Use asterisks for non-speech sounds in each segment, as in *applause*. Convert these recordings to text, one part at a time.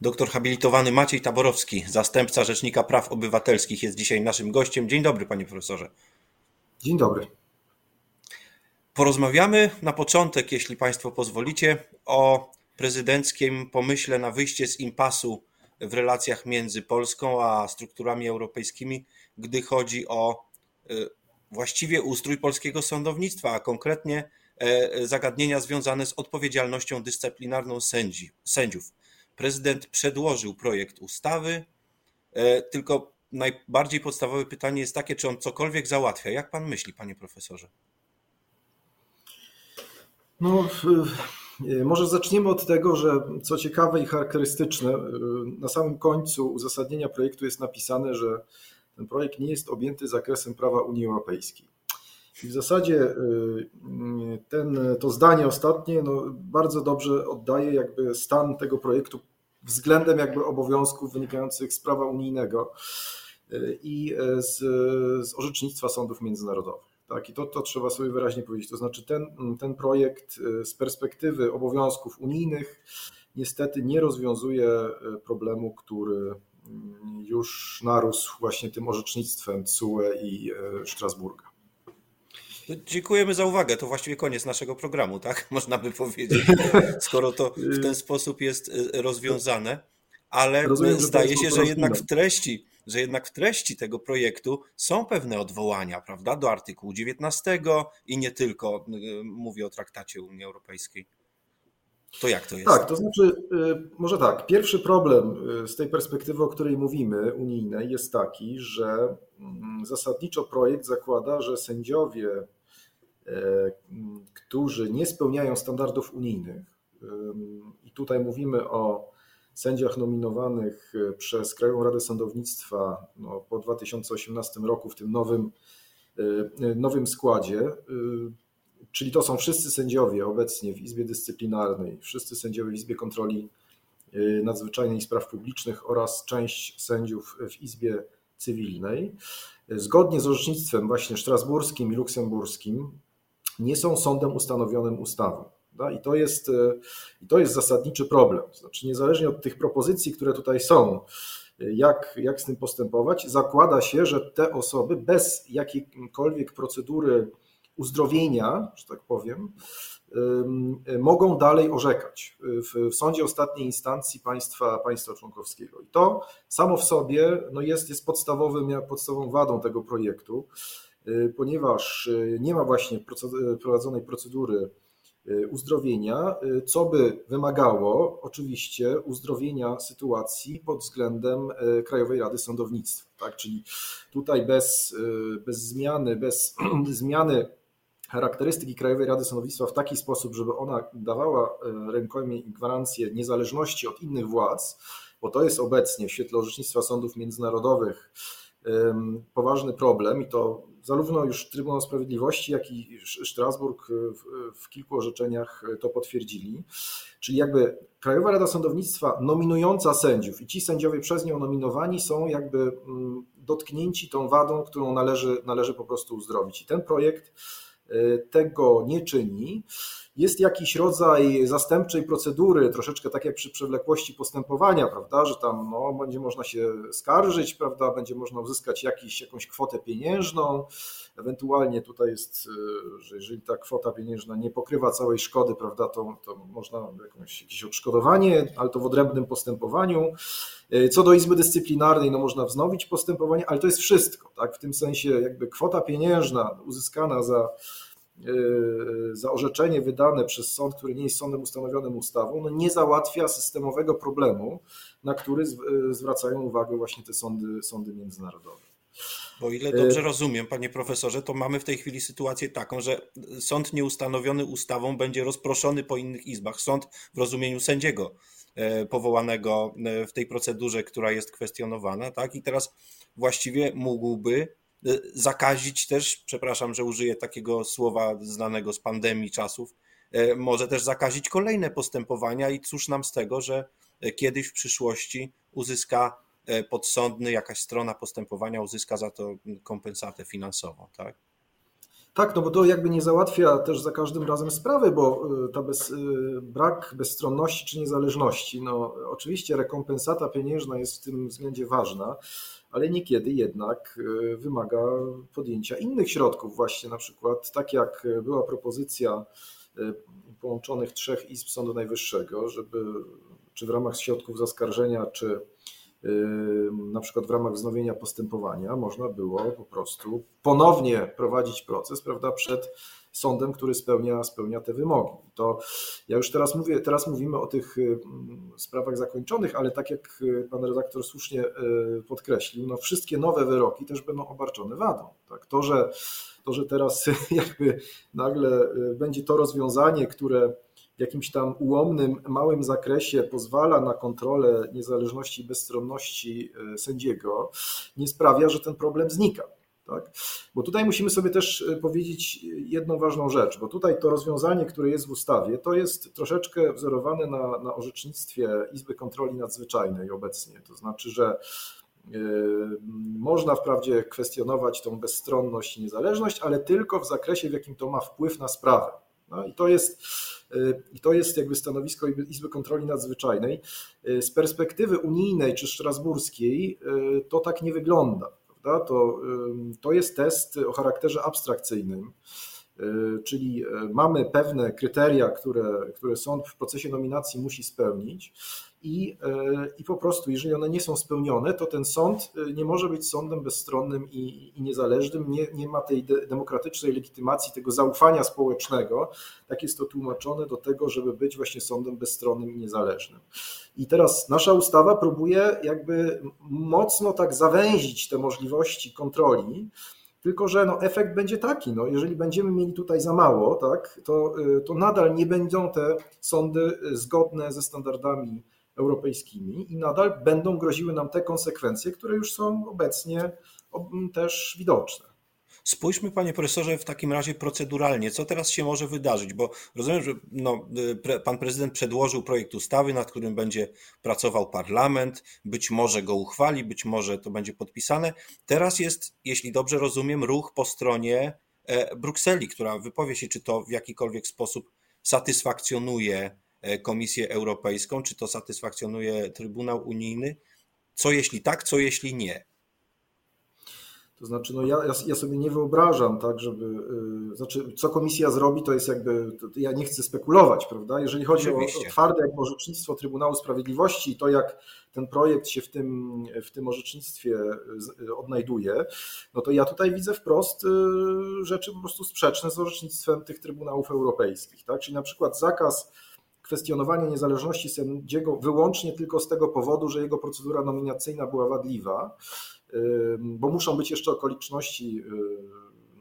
Doktor habilitowany Maciej Taborowski, zastępca Rzecznika Praw Obywatelskich, jest dzisiaj naszym gościem. Dzień dobry, panie profesorze. Dzień dobry. Porozmawiamy na początek, jeśli państwo pozwolicie, o prezydenckim pomyśle na wyjście z impasu w relacjach między Polską a strukturami europejskimi, gdy chodzi o e, właściwie ustrój polskiego sądownictwa, a konkretnie e, zagadnienia związane z odpowiedzialnością dyscyplinarną sędzi, sędziów. Prezydent przedłożył projekt ustawy, e, tylko najbardziej podstawowe pytanie jest takie, czy on cokolwiek załatwia. Jak pan myśli, panie profesorze? No, może zaczniemy od tego, że co ciekawe i charakterystyczne, na samym końcu uzasadnienia projektu jest napisane, że ten projekt nie jest objęty zakresem prawa Unii Europejskiej. I w zasadzie ten, to zdanie ostatnie no, bardzo dobrze oddaje jakby stan tego projektu względem jakby obowiązków wynikających z prawa unijnego i z, z orzecznictwa sądów międzynarodowych. Tak, i to, to trzeba sobie wyraźnie powiedzieć. To znaczy, ten, ten projekt y, z perspektywy obowiązków unijnych niestety nie rozwiązuje y, problemu, który już narósł właśnie tym orzecznictwem CUE i y, Strasburga. No, dziękujemy za uwagę. To właściwie koniec naszego programu, tak? *laughs* Można by powiedzieć, skoro to w ten sposób jest rozwiązane. Ale Rozumiem, zdaje się, że jednak w treści że jednak w treści tego projektu są pewne odwołania, prawda, do artykułu 19 i nie tylko, y, mówię o traktacie Unii Europejskiej. To jak to jest? Tak, to znaczy, y, może tak. Pierwszy problem y, z tej perspektywy, o której mówimy, unijnej, jest taki, że mm, zasadniczo projekt zakłada, że sędziowie, którzy nie spełniają standardów unijnych, i tutaj mówimy o sędziach nominowanych e, przez Krajową Radę Sądownictwa no, po 2018 roku w tym nowym, e, e, nowym składzie, czyli to są wszyscy sędziowie obecnie w Izbie Dyscyplinarnej, wszyscy sędziowie w Izbie Kontroli Nadzwyczajnej i Spraw Publicznych oraz część sędziów w Izbie Cywilnej, zgodnie z orzecznictwem właśnie strasburskim i luksemburskim, nie są sądem ustanowionym ustawą. I to jest, e, i to jest zasadniczy problem. Znaczy, niezależnie od tych propozycji, które tutaj są, jak, jak z tym postępować, zakłada się, że te osoby bez jakiejkolwiek procedury uzdrowienia, że tak powiem, mogą dalej orzekać w, w sądzie ostatniej instancji państwa, państwa członkowskiego. I to samo w sobie no jest, jest podstawowym, podstawową wadą tego projektu, e, ponieważ e, nie ma właśnie prowadzonej procedury Y, uzdrowienia, y, co by wymagało oczywiście uzdrowienia sytuacji pod względem y, Krajowej Rady Sądownictwa. Tak? Czyli tutaj bez, bez zmiany, bez *clears throat* zmiany charakterystyki Krajowej Rady Sądownictwa w taki sposób, żeby ona dawała rękojmie gwarancję niezależności od innych władz, bo to jest obecnie w świetle orzecznictwa sądów międzynarodowych poważny problem i to zarówno już Trybunał Sprawiedliwości, jak i Strasburg w, w kilku orzeczeniach to potwierdzili. Czyli jakby Krajowa Rada Sądownictwa nominująca sędziów i ci sędziowie przez nią nominowani są jakby mm, dotknięci tą wadą, którą należy, należy po prostu uzdrowić. I ten projekt y, tego nie czyni jest jakiś rodzaj zastępczej procedury, troszeczkę tak jak przy przewlekłości postępowania, prawda, że tam no, będzie można się skarżyć, prawda, będzie można uzyskać jakiś, jakąś kwotę pieniężną, ewentualnie tutaj jest, y, że jeżeli ta kwota pieniężna nie pokrywa całej szkody, prawda, to, to można jakąś, jakieś odszkodowanie, ale to w odrębnym postępowaniu. Y, co do Izby Dyscyplinarnej, no można wznowić postępowanie, ale to jest wszystko, tak, w tym sensie jakby kwota pieniężna uzyskana za E, za orzeczenie wydane przez sąd, który nie jest sądem ustanowionym ustawą, no nie załatwia systemowego problemu, na który e, zwracają uwagę właśnie te sądy, sądy międzynarodowe. Bo ile dobrze rozumiem, panie profesorze, to mamy w tej chwili sytuację taką, że sąd nieustanowiony ustawą będzie rozproszony po innych izbach. Sąd w rozumieniu sędziego e, powołanego w tej procedurze, która jest kwestionowana, tak? I teraz właściwie mógłby zakazić też, przepraszam, że użyję takiego słowa znanego z pandemii czasów, y, może też zakazić kolejne postępowania i cóż nam z tego, że kiedyś w przyszłości uzyska y, podsądny, jakaś strona postępowania uzyska za to kompensatę finansową, tak? Tak, no bo to jakby nie załatwia też za każdym razem sprawy, bo y, ta bez, y, brak bezstronności czy niezależności, no oczywiście rekompensata pieniężna jest w tym względzie ważna, ale niekiedy jednak y, wymaga podjęcia innych środków, właśnie na przykład tak jak była propozycja połączonych trzech izb Sądu Najwyższego, żeby czy w ramach środków zaskarżenia, czy na przykład w ramach wznowienia postępowania można było po prostu ponownie prowadzić proces, prawda, przed sądem, który spełnia, spełnia te wymogi. To ja już teraz mówię, teraz mówimy o tych sprawach zakończonych, ale tak jak pan redaktor słusznie e, podkreślił, no wszystkie nowe wyroki też będą obarczone wadą. Tak? To, że, to, że teraz *laughs* jakby nagle e, będzie to rozwiązanie, które w jakimś tam ułomnym, małym zakresie pozwala na kontrolę niezależności i bezstronności e, sędziego, nie sprawia, że ten problem znika. Tak? Bo tutaj musimy sobie też e, powiedzieć jedną ważną rzecz, bo tutaj to rozwiązanie, które jest w ustawie, to jest troszeczkę wzorowane na, na orzecznictwie Izby Kontroli Nadzwyczajnej obecnie. To znaczy, że e, można wprawdzie kwestionować tą bezstronność i niezależność, ale tylko w zakresie, w jakim to ma wpływ na sprawę. No i to jest, i to jest jakby stanowisko Izby Kontroli Nadzwyczajnej. Y, z perspektywy unijnej czy strasburskiej y, to tak nie wygląda. Prawda? To, to jest test o charakterze abstrakcyjnym. Czyli mamy pewne kryteria, które, które sąd w procesie nominacji musi spełnić, i, e, i po prostu, jeżeli one nie są spełnione, to ten sąd e, nie może być sądem bezstronnym i, i niezależnym, nie, nie ma tej de, demokratycznej legitymacji, tego zaufania społecznego. Tak jest to tłumaczone do tego, żeby być właśnie sądem bezstronnym i niezależnym. I teraz nasza ustawa próbuje jakby mocno tak zawęzić te możliwości kontroli, tylko, że no, efekt będzie taki, no, jeżeli będziemy mieli tutaj za mało, tak, to, e, to nadal nie będą te sądy zgodne ze standardami europejskimi i nadal będą groziły nam te konsekwencje, które już są obecnie też widoczne. Spójrzmy, panie profesorze, w takim razie proceduralnie, co teraz się może wydarzyć, bo rozumiem, że no, pan prezydent przedłożył projekt ustawy, nad którym będzie pracował parlament, być może go uchwali, być może to będzie podpisane. Teraz jest, jeśli dobrze rozumiem, ruch po stronie e, Brukseli, która wypowie się, czy to w jakikolwiek sposób satysfakcjonuje Komisję Europejską? Czy to satysfakcjonuje Trybunał Unijny? Co jeśli tak, co jeśli nie? To znaczy, no ja, ja sobie nie wyobrażam, tak, żeby. Yy, znaczy, co komisja zrobi, to jest jakby. To ja nie chcę spekulować, prawda? Jeżeli chodzi o, o twarde jakby orzecznictwo Trybunału Sprawiedliwości i to, jak ten projekt się w tym, w tym orzecznictwie odnajduje, no to ja tutaj widzę wprost yy, rzeczy po prostu sprzeczne z orzecznictwem tych Trybunałów Europejskich, tak? Czyli na przykład zakaz kwestionowanie niezależności sędziego wyłącznie tylko z tego powodu, że jego procedura nominacyjna była wadliwa, bo muszą być jeszcze okoliczności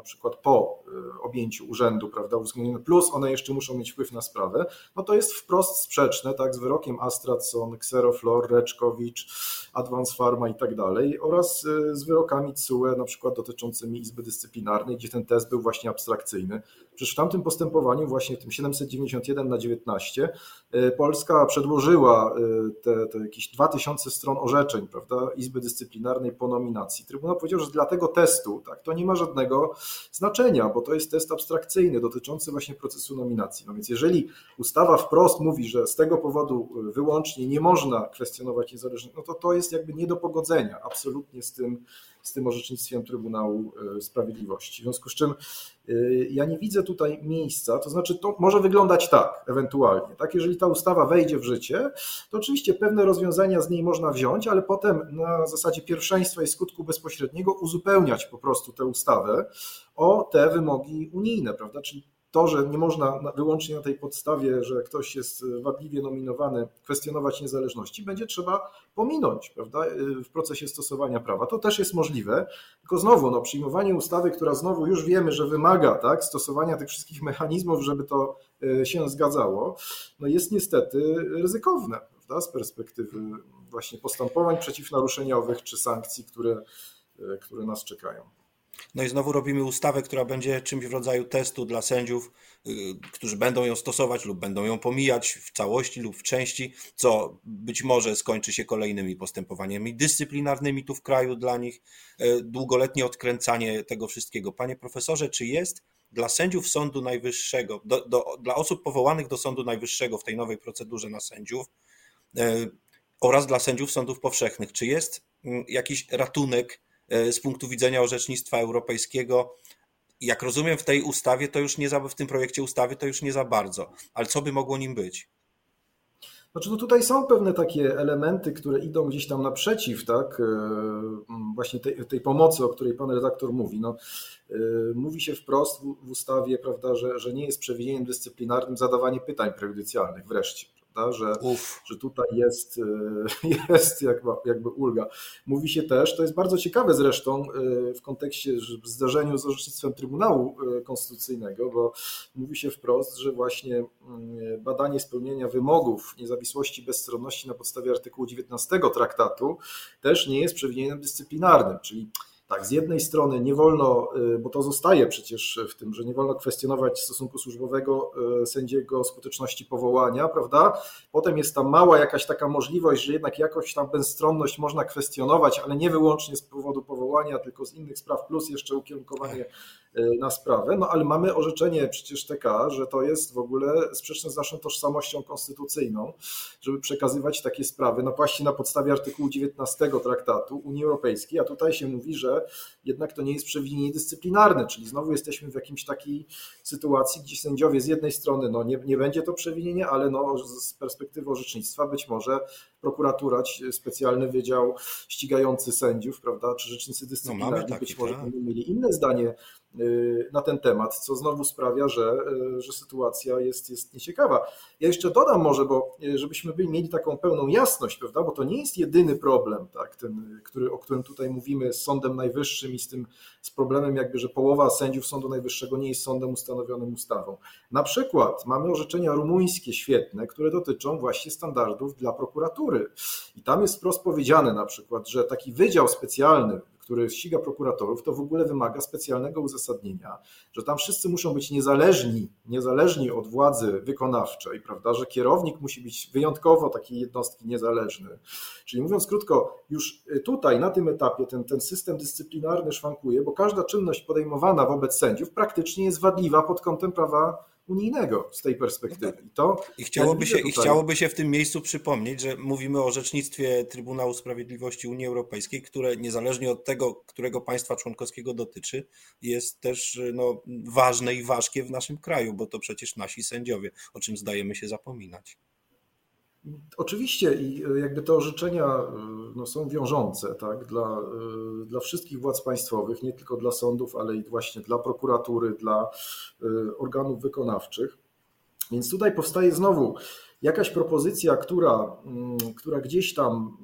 na przykład po objęciu urzędu, prawda, uwzględnione, plus one jeszcze muszą mieć wpływ na sprawę, no to jest wprost sprzeczne tak, z wyrokiem Astradson, Xeroflor, Reczkowicz, Advance Pharma i tak dalej oraz y, z wyrokami CUE na przykład dotyczącymi Izby Dyscyplinarnej, gdzie ten test był właśnie abstrakcyjny. Przecież w tamtym postępowaniu, właśnie w tym 791 na 19, y, Polska przedłożyła te, te jakieś 2000 stron orzeczeń, prawda, Izby Dyscyplinarnej po nominacji. Trybunał powiedział, że dla tego testu tak, to nie ma żadnego znaczenia, bo to jest test abstrakcyjny dotyczący właśnie procesu nominacji. No więc jeżeli ustawa wprost mówi, że z tego powodu wyłącznie nie można kwestionować niezależności, no to to jest jakby nie do pogodzenia absolutnie z tym, z tym orzecznictwem Trybunału e, Sprawiedliwości. W związku z czym e, ja nie widzę tutaj miejsca, to znaczy to może wyglądać tak ewentualnie, tak, jeżeli ta ustawa wejdzie w życie, to oczywiście pewne rozwiązania z niej można wziąć, ale potem na zasadzie pierwszeństwa i skutku bezpośredniego uzupełniać po prostu tę ustawę o te wymogi unijne, prawda, czyli to, że nie można wyłącznie na tej podstawie, że ktoś jest wadliwie nominowany, kwestionować niezależności, będzie trzeba pominąć prawda, w procesie stosowania prawa. To też jest możliwe, tylko znowu no, przyjmowanie ustawy, która znowu już wiemy, że wymaga tak, stosowania tych wszystkich mechanizmów, żeby to e, się zgadzało, no jest niestety ryzykowne prawda, z perspektywy właśnie postępowań przeciwnaruszeniowych czy sankcji, które, e, które nas czekają. No i znowu robimy ustawę, która będzie czymś w rodzaju testu dla sędziów, y, którzy będą ją stosować lub będą ją pomijać w całości lub w części, co być może skończy się kolejnymi postępowaniami dyscyplinarnymi tu w kraju dla nich, y, długoletnie odkręcanie tego wszystkiego. Panie profesorze, czy jest dla sędziów Sądu Najwyższego, do, do, dla osób powołanych do Sądu Najwyższego w tej nowej procedurze na sędziów oraz dla sędziów sądów powszechnych, czy jest mm, jakiś ratunek z punktu widzenia orzecznictwa europejskiego jak rozumiem, w tej ustawie to już nie za, w tym projekcie ustawy to już nie za bardzo, ale co by mogło nim być? Znaczy, no tutaj są pewne takie elementy, które idą gdzieś tam naprzeciw, tak, e, właśnie tej, tej pomocy, o której pan redaktor mówi. No, e, mówi się wprost w, ustawie, prawda, że, że nie jest przewinieniem dyscyplinarnym zadawanie pytań prejudycjalnych wreszcie prawda? Że, że tutaj jest, e, *laughs* jest jakby, jakby ulga. Mówi się też, to jest bardzo ciekawe zresztą e, w kontekście w zdarzeniu z orzecznictwem Trybunału e, Konstytucyjnego, bo mówi się wprost, że właśnie mm, badanie spełnienia wymogów niezawisłości i bezstronności na podstawie artykułu 19 traktatu też nie jest przewinieniem dyscyplinarnym, czyli tak, z jednej strony nie wolno, y, bo to zostaje przecież w tym, że nie wolno kwestionować stosunku służbowego y, sędziego skuteczności powołania, prawda? Potem jest tam mała jakaś taka możliwość, że jednak jakoś tam bezstronność można kwestionować, ale nie wyłącznie z powodu powołania, tylko z innych spraw, plus jeszcze ukierunkowanie na sprawę, no ale mamy orzeczenie przecież TK, że to jest w ogóle sprzeczne z naszą tożsamością konstytucyjną, żeby przekazywać takie sprawy no właśnie na podstawie artykułu 19 traktatu Unii Europejskiej, a tutaj się mówi, że jednak to nie jest przewinienie dyscyplinarne, czyli znowu jesteśmy w jakimś takiej sytuacji, gdzie sędziowie z jednej strony no nie, nie będzie to przewinienie, ale no z perspektywy orzecznictwa być może prokuratura, specjalny wydział ścigający sędziów, prawda, czy rzecznicy no, dyscyplinarni no być może tak. mieli inne zdanie Y, na ten temat, co znowu sprawia, że, y, że sytuacja jest, jest nieciekawa. Ja jeszcze dodam może, bo y, żebyśmy byli, mieli taką pełną jasność, prawda, bo to nie jest jedyny problem, tak, ten, który, o którym tutaj mówimy z Sądem Najwyższym i z tym z problemem jakby, że połowa sędziów Sądu Najwyższego nie jest sądem ustanowionym ustawą. Na przykład mamy orzeczenia rumuńskie świetne, które dotyczą właśnie standardów dla prokuratury. I tam jest wprost powiedziane na przykład, że taki wydział specjalny który ściga prokuratorów, to w ogóle wymaga specjalnego uzasadnienia, że tam wszyscy muszą być niezależni, niezależni od władzy wykonawczej, prawda, że kierownik musi być wyjątkowo takiej jednostki niezależny. Czyli mówiąc krótko, już tutaj na tym etapie ten, ten system dyscyplinarny szwankuje, bo każda czynność podejmowana wobec sędziów praktycznie jest wadliwa pod kątem prawa unijnego z tej perspektywy. I, to I, chciałoby się, tutaj... I chciałoby się w tym miejscu przypomnieć, że mówimy o orzecznictwie Trybunału Sprawiedliwości Unii Europejskiej, które niezależnie od tego, którego państwa członkowskiego dotyczy, jest też no, ważne i ważkie w naszym kraju, bo to przecież nasi sędziowie, o czym zdajemy się zapominać. Oczywiście i e, jakby te orzeczenia e, no, są wiążące tak, dla, e, dla wszystkich władz państwowych, nie tylko dla sądów, ale i właśnie dla prokuratury, dla organów wykonawczych. Więc tutaj powstaje znowu jakaś propozycja, która, mm, która gdzieś tam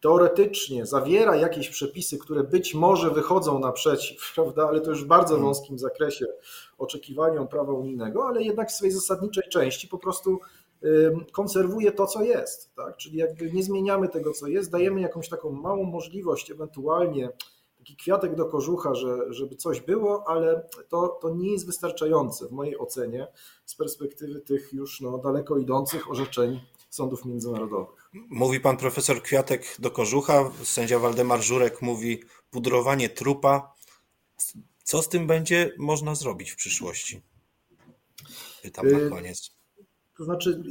teoretycznie zawiera jakieś przepisy, które być może wychodzą naprzeciw, *laughs* prawda, ale to już w bardzo hmm. wąskim zakresie oczekiwaniom prawa unijnego, ale jednak w swojej zasadniczej części po prostu konserwuje to, co jest. Tak? Czyli jakby nie zmieniamy tego, co jest, dajemy jakąś taką małą możliwość, ewentualnie taki kwiatek do kożucha, że, żeby coś było, ale to, to nie jest wystarczające w mojej ocenie z perspektywy tych już no, daleko idących orzeczeń sądów międzynarodowych. Mówi pan profesor Kwiatek do kożucha, sędzia Waldemar Żurek mówi pudrowanie trupa. Co z tym będzie można zrobić w przyszłości? Pytam na y, koniec. To znaczy,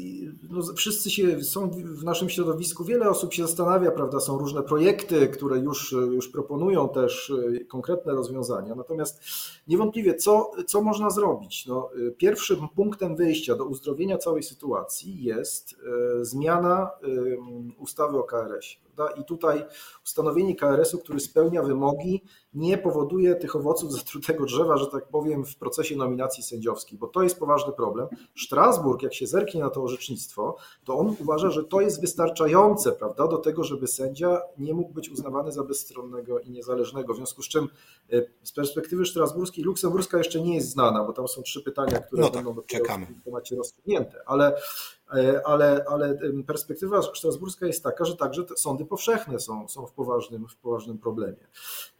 no, wszyscy się, są w naszym środowisku, wiele osób się zastanawia, prawda, są różne projekty, które już, już proponują też e, konkretne rozwiązania. Natomiast niewątpliwie, co, co można zrobić? No, e, pierwszym punktem wyjścia do uzdrowienia całej sytuacji jest e, zmiana ustawy o KRS. Prawda? I tutaj ustanowienie KRS-u, który spełnia wymogi, nie powoduje tych owoców zatrutego drzewa, że tak powiem, w procesie nominacji sędziowskiej, bo to jest poważny problem. Strasburg, jak się zerknie na to orzecznictwo, to on uważa, że to jest wystarczające prawda, do tego, żeby sędzia nie mógł być uznawany za bezstronnego i niezależnego. W związku z czym e, z perspektywy strasburskiej, luksemburska jeszcze nie jest znana, bo tam są trzy pytania, które no tak, będą w temacie rozstrzygnięte, ale ale, ale perspektywa strasburska jest taka, że także sądy powszechne są, są w, poważnym, w poważnym problemie.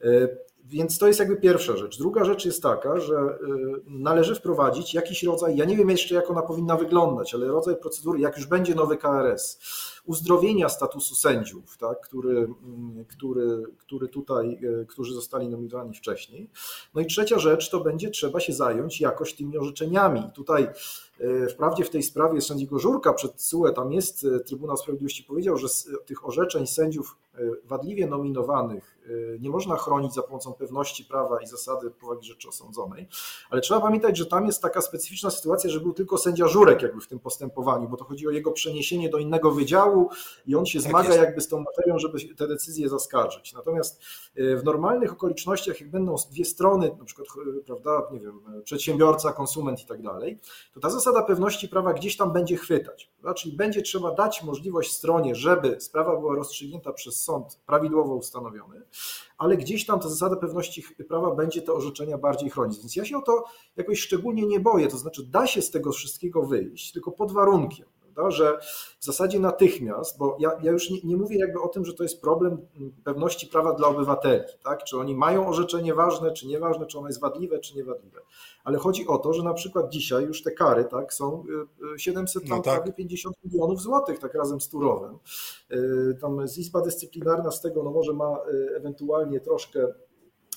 E, więc to jest jakby pierwsza rzecz. Druga rzecz jest taka, że należy wprowadzić jakiś rodzaj, ja nie wiem jeszcze jak ona powinna wyglądać, ale rodzaj procedury, jak już będzie nowy KRS, uzdrowienia statusu sędziów, tak, który, mm, który, który tutaj, którzy zostali nominowani wcześniej. No i trzecia rzecz to będzie trzeba się zająć jakoś tymi orzeczeniami. Tutaj E, wprawdzie w tej sprawie sędziego Żurka przed CUE, tam jest e, Trybunał Sprawiedliwości powiedział, że tych orzeczeń sędziów e, wadliwie nominowanych nie można chronić za pomocą pewności prawa i zasady powagi rzeczy osądzonej, ale trzeba pamiętać, że tam jest taka specyficzna sytuacja, że był tylko sędzia Żurek jakby w tym postępowaniu, bo to chodzi o jego przeniesienie do innego wydziału i on się tak zmaga jest. jakby z tą materią, żeby te decyzje zaskarżyć. Natomiast w normalnych okolicznościach, jak będą dwie strony, na przykład, prawda, nie wiem, przedsiębiorca, konsument i tak dalej, to ta zasada pewności prawa gdzieś tam będzie chwytać. Czyli będzie trzeba dać możliwość stronie, żeby sprawa była rozstrzygnięta przez sąd prawidłowo ustanowiony, ale gdzieś tam ta zasada pewności prawa będzie te orzeczenia bardziej chronić. Więc ja się o to jakoś szczególnie nie boję, to znaczy da się z tego wszystkiego wyjść, tylko pod warunkiem, prawda, że w zasadzie natychmiast, bo ja, ja już nie, nie, mówię jakby o tym, że to jest problem pewności prawa dla obywateli, tak? czy oni mają orzeczenie ważne, czy nieważne, czy ono jest wadliwe, czy niewadliwe, ale chodzi o to, że na przykład dzisiaj już te kary tak, są 700, y, y, no tak. prawie 50 milionów złotych, tak razem z Turowem. Y, tam z Izba Dyscyplinarna z tego no może ma ewentualnie troszkę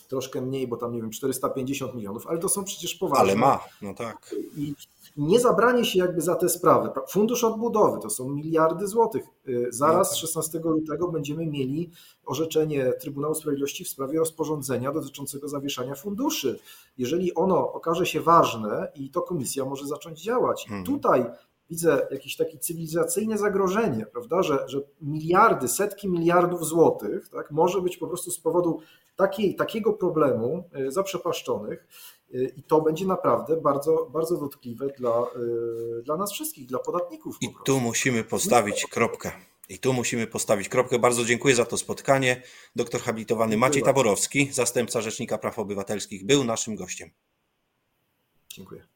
troszkę mniej, bo tam nie wiem, 450 milionów, ale to są przecież poważne. Ale ma, no tak. I nie zabranie się jakby za te sprawy. Fundusz odbudowy to są miliardy złotych. Y, zaraz 16 lutego będziemy mieli orzeczenie Trybunału Sprawiedliwości w sprawie rozporządzenia dotyczącego zawieszania funduszy. Jeżeli ono okaże się ważne i to komisja może zacząć działać. Mhm. Tutaj widzę jakieś takie cywilizacyjne zagrożenie, prawda, że, że miliardy, setki miliardów złotych tak, może być po prostu z powodu takiej, takiego problemu y, zaprzepaszczonych i to będzie naprawdę bardzo, bardzo dotkliwe dla, y, dla nas wszystkich, dla podatników. I tu musimy postawić kropkę. I tu musimy postawić kropkę. Bardzo dziękuję za to spotkanie. Doktor habilitowany dziękuję Maciej bardzo. Taborowski, zastępca Rzecznika Praw Obywatelskich, był naszym gościem. Dziękuję.